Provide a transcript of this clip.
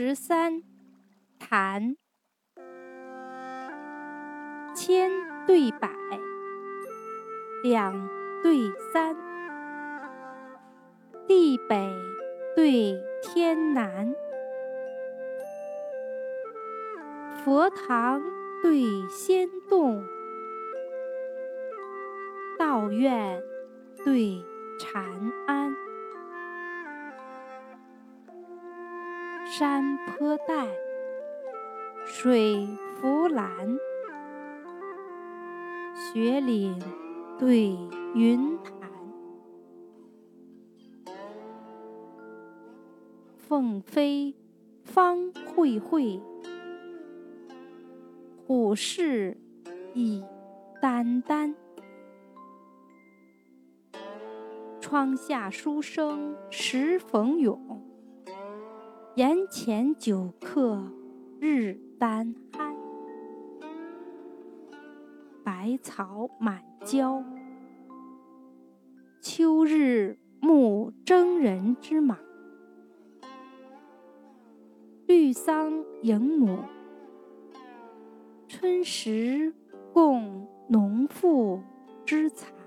十三，谈。千对百，两对三，地北对天南，佛堂对仙洞，道院对禅庵。山坡带，水浮蓝，雪岭对云潭，凤飞方会会，虎视已眈眈。窗下书生时逢涌。檐前酒客日当酣，百草满郊。秋日暮征人之马，绿桑迎母。春时供农妇之财。